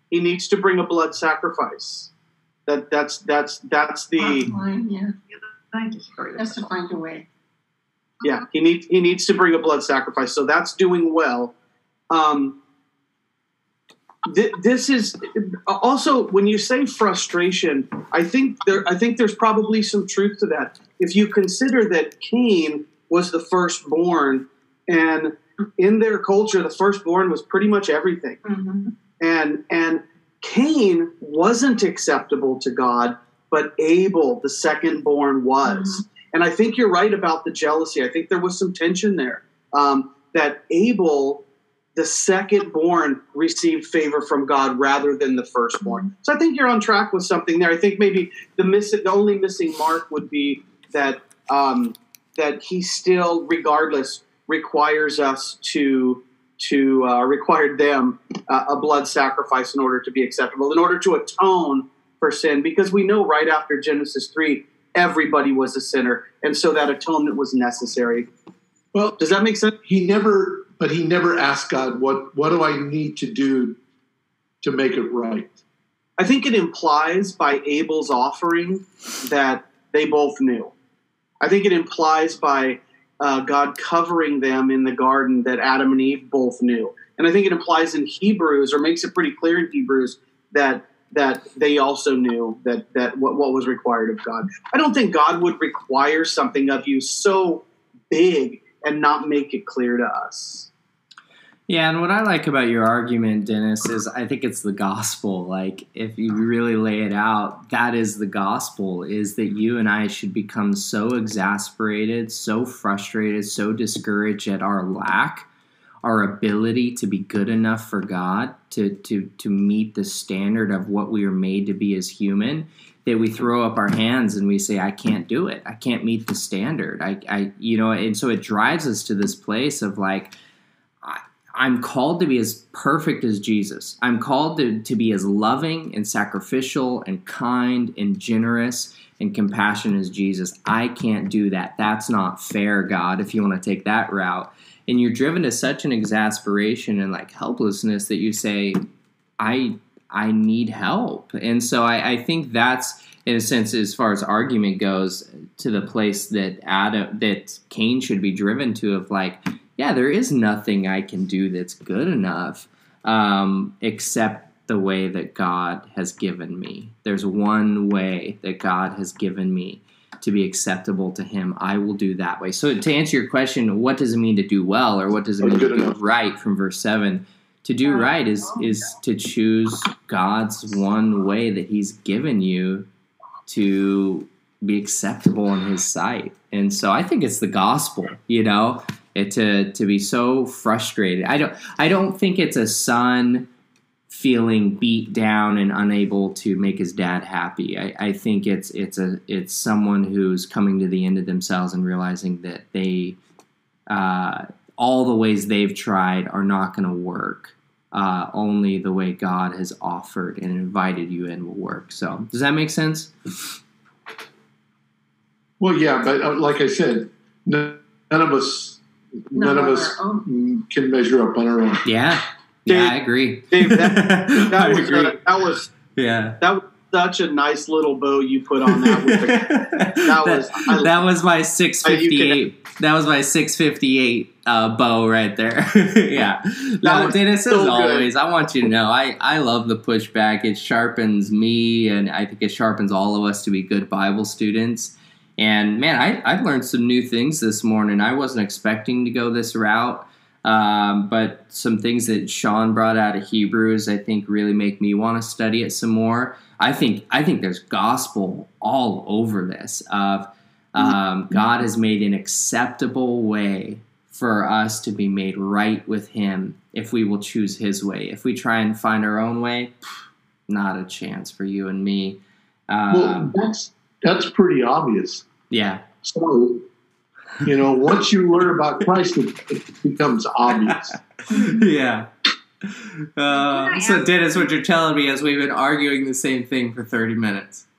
he needs to bring a blood sacrifice. That that's that's that's the Bottom line, yeah. I He has to find a way. yeah he needs he needs to bring a blood sacrifice. So that's doing well. Um, th- this is also when you say frustration. I think there I think there's probably some truth to that. If you consider that Cain was the firstborn, and in their culture, the firstborn was pretty much everything. Mm-hmm. and and Cain wasn't acceptable to God, but Abel, the second born, was. And I think you're right about the jealousy. I think there was some tension there. Um, that Abel, the second born, received favor from God rather than the firstborn. So I think you're on track with something there. I think maybe the miss the only missing mark would be that um, that he still, regardless, requires us to to uh, required them uh, a blood sacrifice in order to be acceptable, in order to atone for sin, because we know right after Genesis 3, everybody was a sinner. And so that atonement was necessary. Well, Does that make sense? he never, but he never asked God, "What what do I need to do to make it right?" I think it implies by Abel's offering that they both knew. I think it implies by uh, God covering them in the garden that Adam and Eve both knew. And I think it implies in Hebrews, or makes it pretty clear in Hebrews, that that they also knew that that what, what was required of God. I don't think God would require something of you so big and not make it clear to us. Yeah, and what I like about your argument, Dennis, is I think it's the gospel. Like, if you really lay it out, that is the gospel is that you and I should become so exasperated, so frustrated, so discouraged at our lack, our ability to be good enough for God, to, to, to meet the standard of what we are made to be as human, that we throw up our hands and we say, I can't do it. I can't meet the standard. I, I you know, and so it drives us to this place of like, I'm called to be as perfect as Jesus. I'm called to, to be as loving and sacrificial and kind and generous and compassionate as Jesus. I can't do that. That's not fair, God, if you want to take that route. And you're driven to such an exasperation and like helplessness that you say, I I need help. And so I, I think that's in a sense, as far as argument goes, to the place that Adam that Cain should be driven to of like, yeah, there is nothing I can do that's good enough um, except the way that God has given me. There's one way that God has given me to be acceptable to Him. I will do that way. So, to answer your question, what does it mean to do well, or what does it mean good to do right from verse 7? to do right is is to choose God's one way that He's given you to be acceptable in His sight. And so I think it's the gospel, you know, it, to to be so frustrated. I don't I don't think it's a son feeling beat down and unable to make his dad happy. I, I think it's it's a it's someone who's coming to the end of themselves and realizing that they uh, all the ways they've tried are not going to work. Uh, only the way God has offered and invited you in will work. So, does that make sense? Well, yeah, but uh, like I said, none, none of us, none, of us can measure up on our own. Yeah, Dave, yeah, I agree. Dave, that, that I was agree. uh, that was yeah. that was such a nice little bow you put on that. With the, that was- I- that was my six fifty eight. That was my six fifty eight uh, bow right there. yeah, no, Dennis. so as good. always, I want you to know I I love the pushback. It sharpens me, and I think it sharpens all of us to be good Bible students. And man, I I've learned some new things this morning. I wasn't expecting to go this route. Um, but some things that Sean brought out of Hebrews, I think, really make me want to study it some more. I think I think there's gospel all over this. Of um, God has made an acceptable way for us to be made right with Him if we will choose His way. If we try and find our own way, not a chance for you and me. Um, Well, that's that's pretty obvious. yeah, So, you know, once you learn about Christ, it, it becomes obvious. yeah. Uh, so, Dennis, what you're telling me is we've been arguing the same thing for 30 minutes.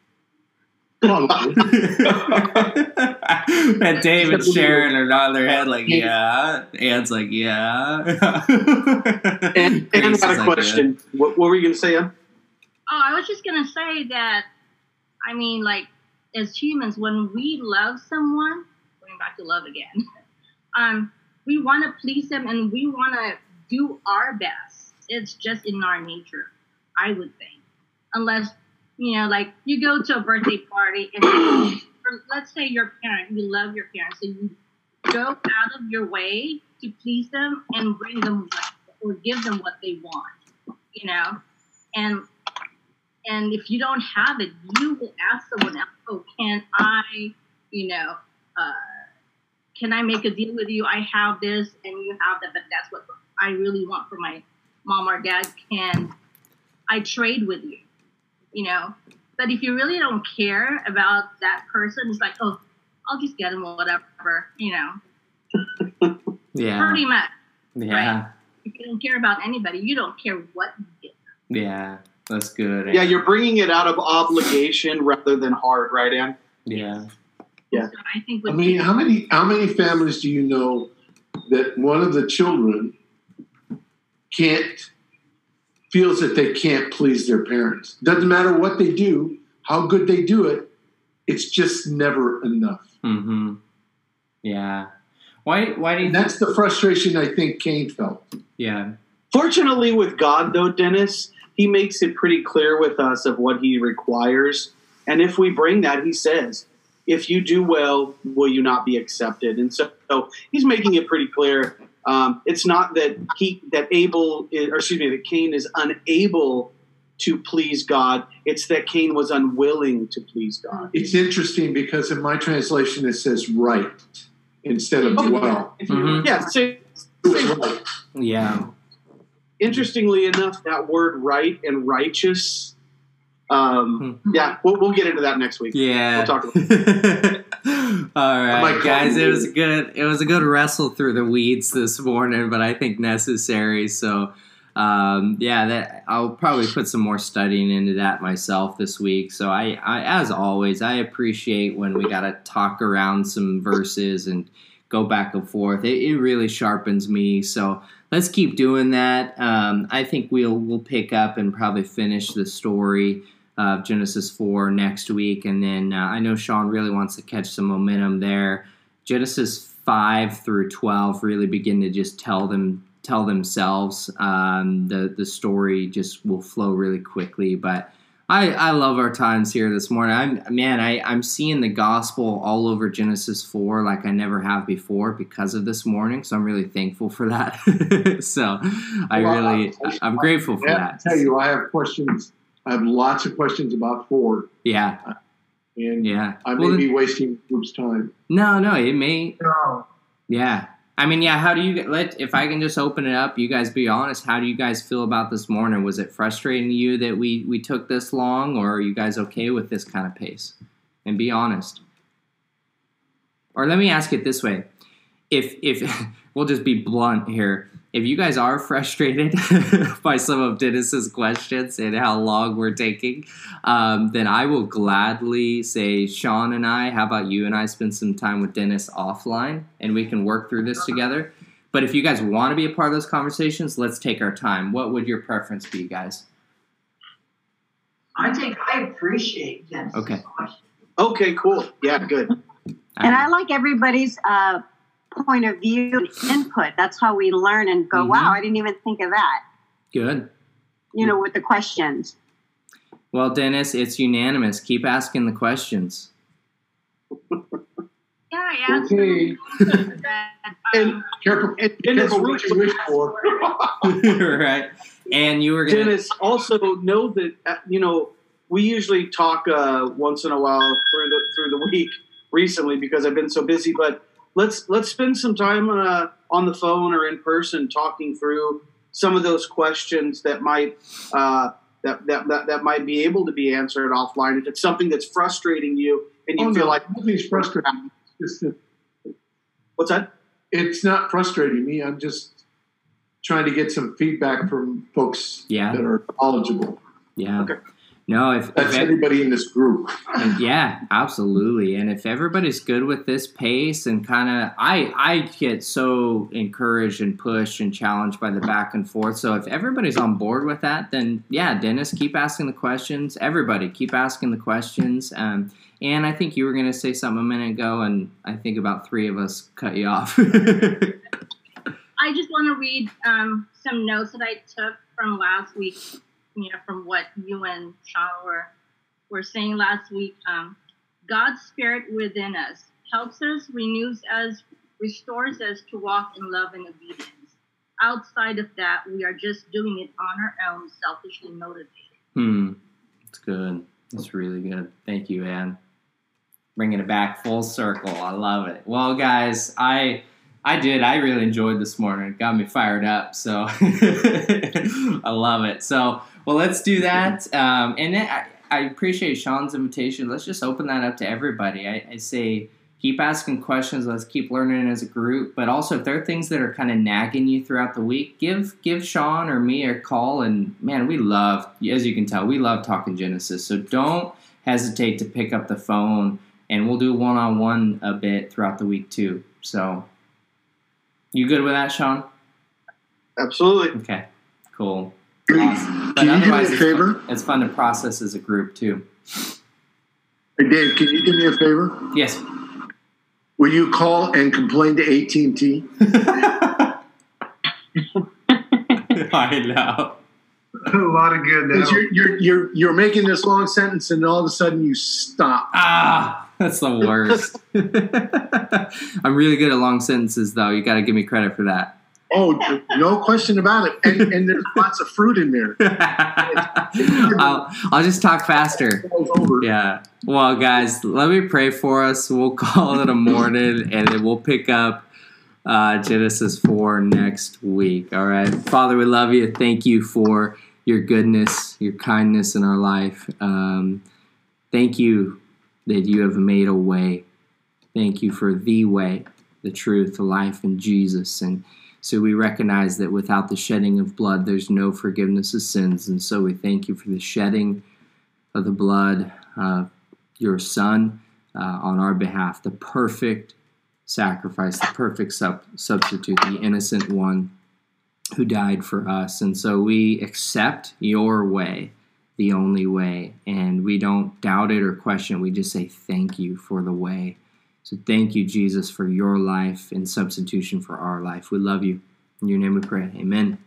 And Dave and Sharon are nodding their head like, yeah. Ann's like, yeah. and, and Grace had a like, question. What, what were you going to say, Em? Oh, I was just gonna say that. I mean, like as humans, when we love someone, going back to love again, um, we want to please them and we want to do our best. It's just in our nature, I would think, unless you know, like you go to a birthday party and let's say your parent, you love your parents, so you go out of your way to please them and bring them what, or give them what they want, you know, and and if you don't have it, you will ask someone else, "Oh, can I, you know, uh, can I make a deal with you? I have this, and you have that, but that's what I really want for my mom or dad. Can I trade with you? You know." But if you really don't care about that person, it's like, "Oh, I'll just get him whatever," you know. yeah. Pretty much. Yeah. If you don't care about anybody, you don't care what you get. Yeah. That's good. Yeah, you're bringing it out of obligation rather than heart, right, Ann? Yeah. Yeah. I think I mean, how many how many families do you know that one of the children can't feels that they can't please their parents? Doesn't matter what they do, how good they do it, it's just never enough. Mm-hmm. Yeah. Why? Why do you? And that's the frustration I think Cain felt. yeah. Fortunately, with God, though, Dennis, He makes it pretty clear with us of what He requires. And if we bring that, He says, if you do well, will you not be accepted? And so, so He's making it pretty clear. Um, it's not that he that Abel, is, or excuse me, that Cain is unable to please God. It's that Cain was unwilling to please God. It's interesting because in my translation it says right instead of Oh, well. Mhm. Yeah. So, Right. Yeah. Interestingly enough, that word "right" and "righteous." Um, Hmm. yeah, we'll, we'll get into that next week. Yeah. We'll talk about it. All right, guys. It was a good. It was a good wrestle through the weeds this morning, but I think necessary. So, um, yeah, that I'll probably put some more studying into that myself this week. So, I, I as always, I appreciate when we got to talk around some verses and go back and forth. It, it really sharpens me. So, let's keep doing that. Um, I think we'll we'll pick up and probably finish the story of Genesis 4 next week. And then uh, I know Sean really wants to catch some momentum there. Genesis 5 through 12 really begin to just tell them tell themselves. Um, the the story just will flow really quickly. But I, I love our times here this morning. I'm man, I, I'm seeing the gospel all over Genesis four like I never have before because of this morning. So I'm really thankful for that. so I Well, really I'm grateful for I that. tell you, I have questions. I have lots of questions about four, Yeah, and yeah. I may Well, be wasting group's time. no, no, it may No. Yeah. I mean, yeah, how do you let if I can just open it up, you guys be honest, how do you guys feel about this morning? Was it frustrating to you that we we took this long or are you guys okay with this kind of pace? And be honest. Or let me ask it this way. If if we'll just be blunt here. If you guys are frustrated by some of Dennis's questions and how long we're taking, um, then I will gladly say, Sean and I, how about you and I spend some time with Dennis offline and we can work through this together. But if you guys want to be a part of those conversations, let's take our time. What would your preference be, guys? I think I appreciate Dennis's Okay. Okay, cool. Yeah, good. And I like everybody's uh, point of view and input. That's how we learn and go, Mhm. wow, I didn't even think of that, Good. you know, with the questions. Well, Dennis, it's unanimous. Keep asking the questions. Yeah, I asked Okay. him And- um, Careful, And Dennis, careful what you wish for. right. And you were gonna Dennis, also know that uh, you know we usually talk uh, once in a while through the through the week recently because I've been so busy. But let's let's spend some time uh, on the phone or in person talking through some of those questions that might uh, that, that that that might be able to be answered offline. If it's something that's frustrating you and you Oh, feel no, like nothing's frustrating. It's, that what's that? it's not frustrating me. I'm just trying to get some feedback from folks Yeah. that are knowledgeable. Yeah. Okay. No, if, That's if everybody in this group. And yeah, absolutely. And if everybody's good with this pace and kind of, I I get so encouraged and pushed and challenged by the back and forth. So if everybody's on board with that, then yeah, Dennis, keep asking the questions. Everybody, keep asking the questions. Um, and I think you were going to say something a minute ago, and I think about three of us cut you off. I just want to read um, some notes that I took from last week, you know, from what you and Sean were, were saying last week. Um, God's Spirit within us helps us, renews us, restores us to walk in love and obedience. Outside of that, we are just doing it on our own, selfishly motivated. Hmm. That's good. That's really good. Thank you, Ann. Bringing it back full circle. I love it. Well, guys, I I did. I really enjoyed this morning. It got me fired up. So I love it. So well, let's do that. Um, and I, I appreciate Sean's invitation. Let's just open that up to everybody. I, I say keep asking questions. Let's keep learning as a group. But also, if there are things that are kind of nagging you throughout the week, give give Sean or me a call. And man, we love, as you can tell, we love talking Genesis. So don't hesitate to pick up the phone, and we'll do one on one a bit throughout the week too. So, you good with that, Sean? Absolutely. Okay, cool. Can you- Awesome. can you do me a it's favor? Fun, it's fun to process as a group too. Hey, Dave, can you do me a favor? Yes. Will you call and complain to AT&T? I know. A lot of good now. You're, you're, you're, you're making this long sentence and all of a sudden you stop. Ah, that's the worst. I'm really good at long sentences, though. You got to give me credit for that. Oh, no question about it. And, and there's lots of fruit in there. I'll, I'll just talk faster. Yeah. Well, guys, let me pray for us. We'll call it a morning, and then we'll pick up uh, Genesis 4 next week. All right. Father, we love you. Thank you for your goodness, your kindness in our life. Um, thank you that you have made a way. Thank you for the way, the truth, the life in Jesus. And so we recognize that without the shedding of blood, there's no forgiveness of sins. And so we thank you for the shedding of the blood of your Son uh, on our behalf, the perfect sacrifice, the perfect sub- substitute, the innocent one who died for us. And so we accept your way, the only way, and we don't doubt it or question it. We just say thank you for the way. So thank you, Jesus, for your life in substitution for our life. We love you. In your name we pray. Amen.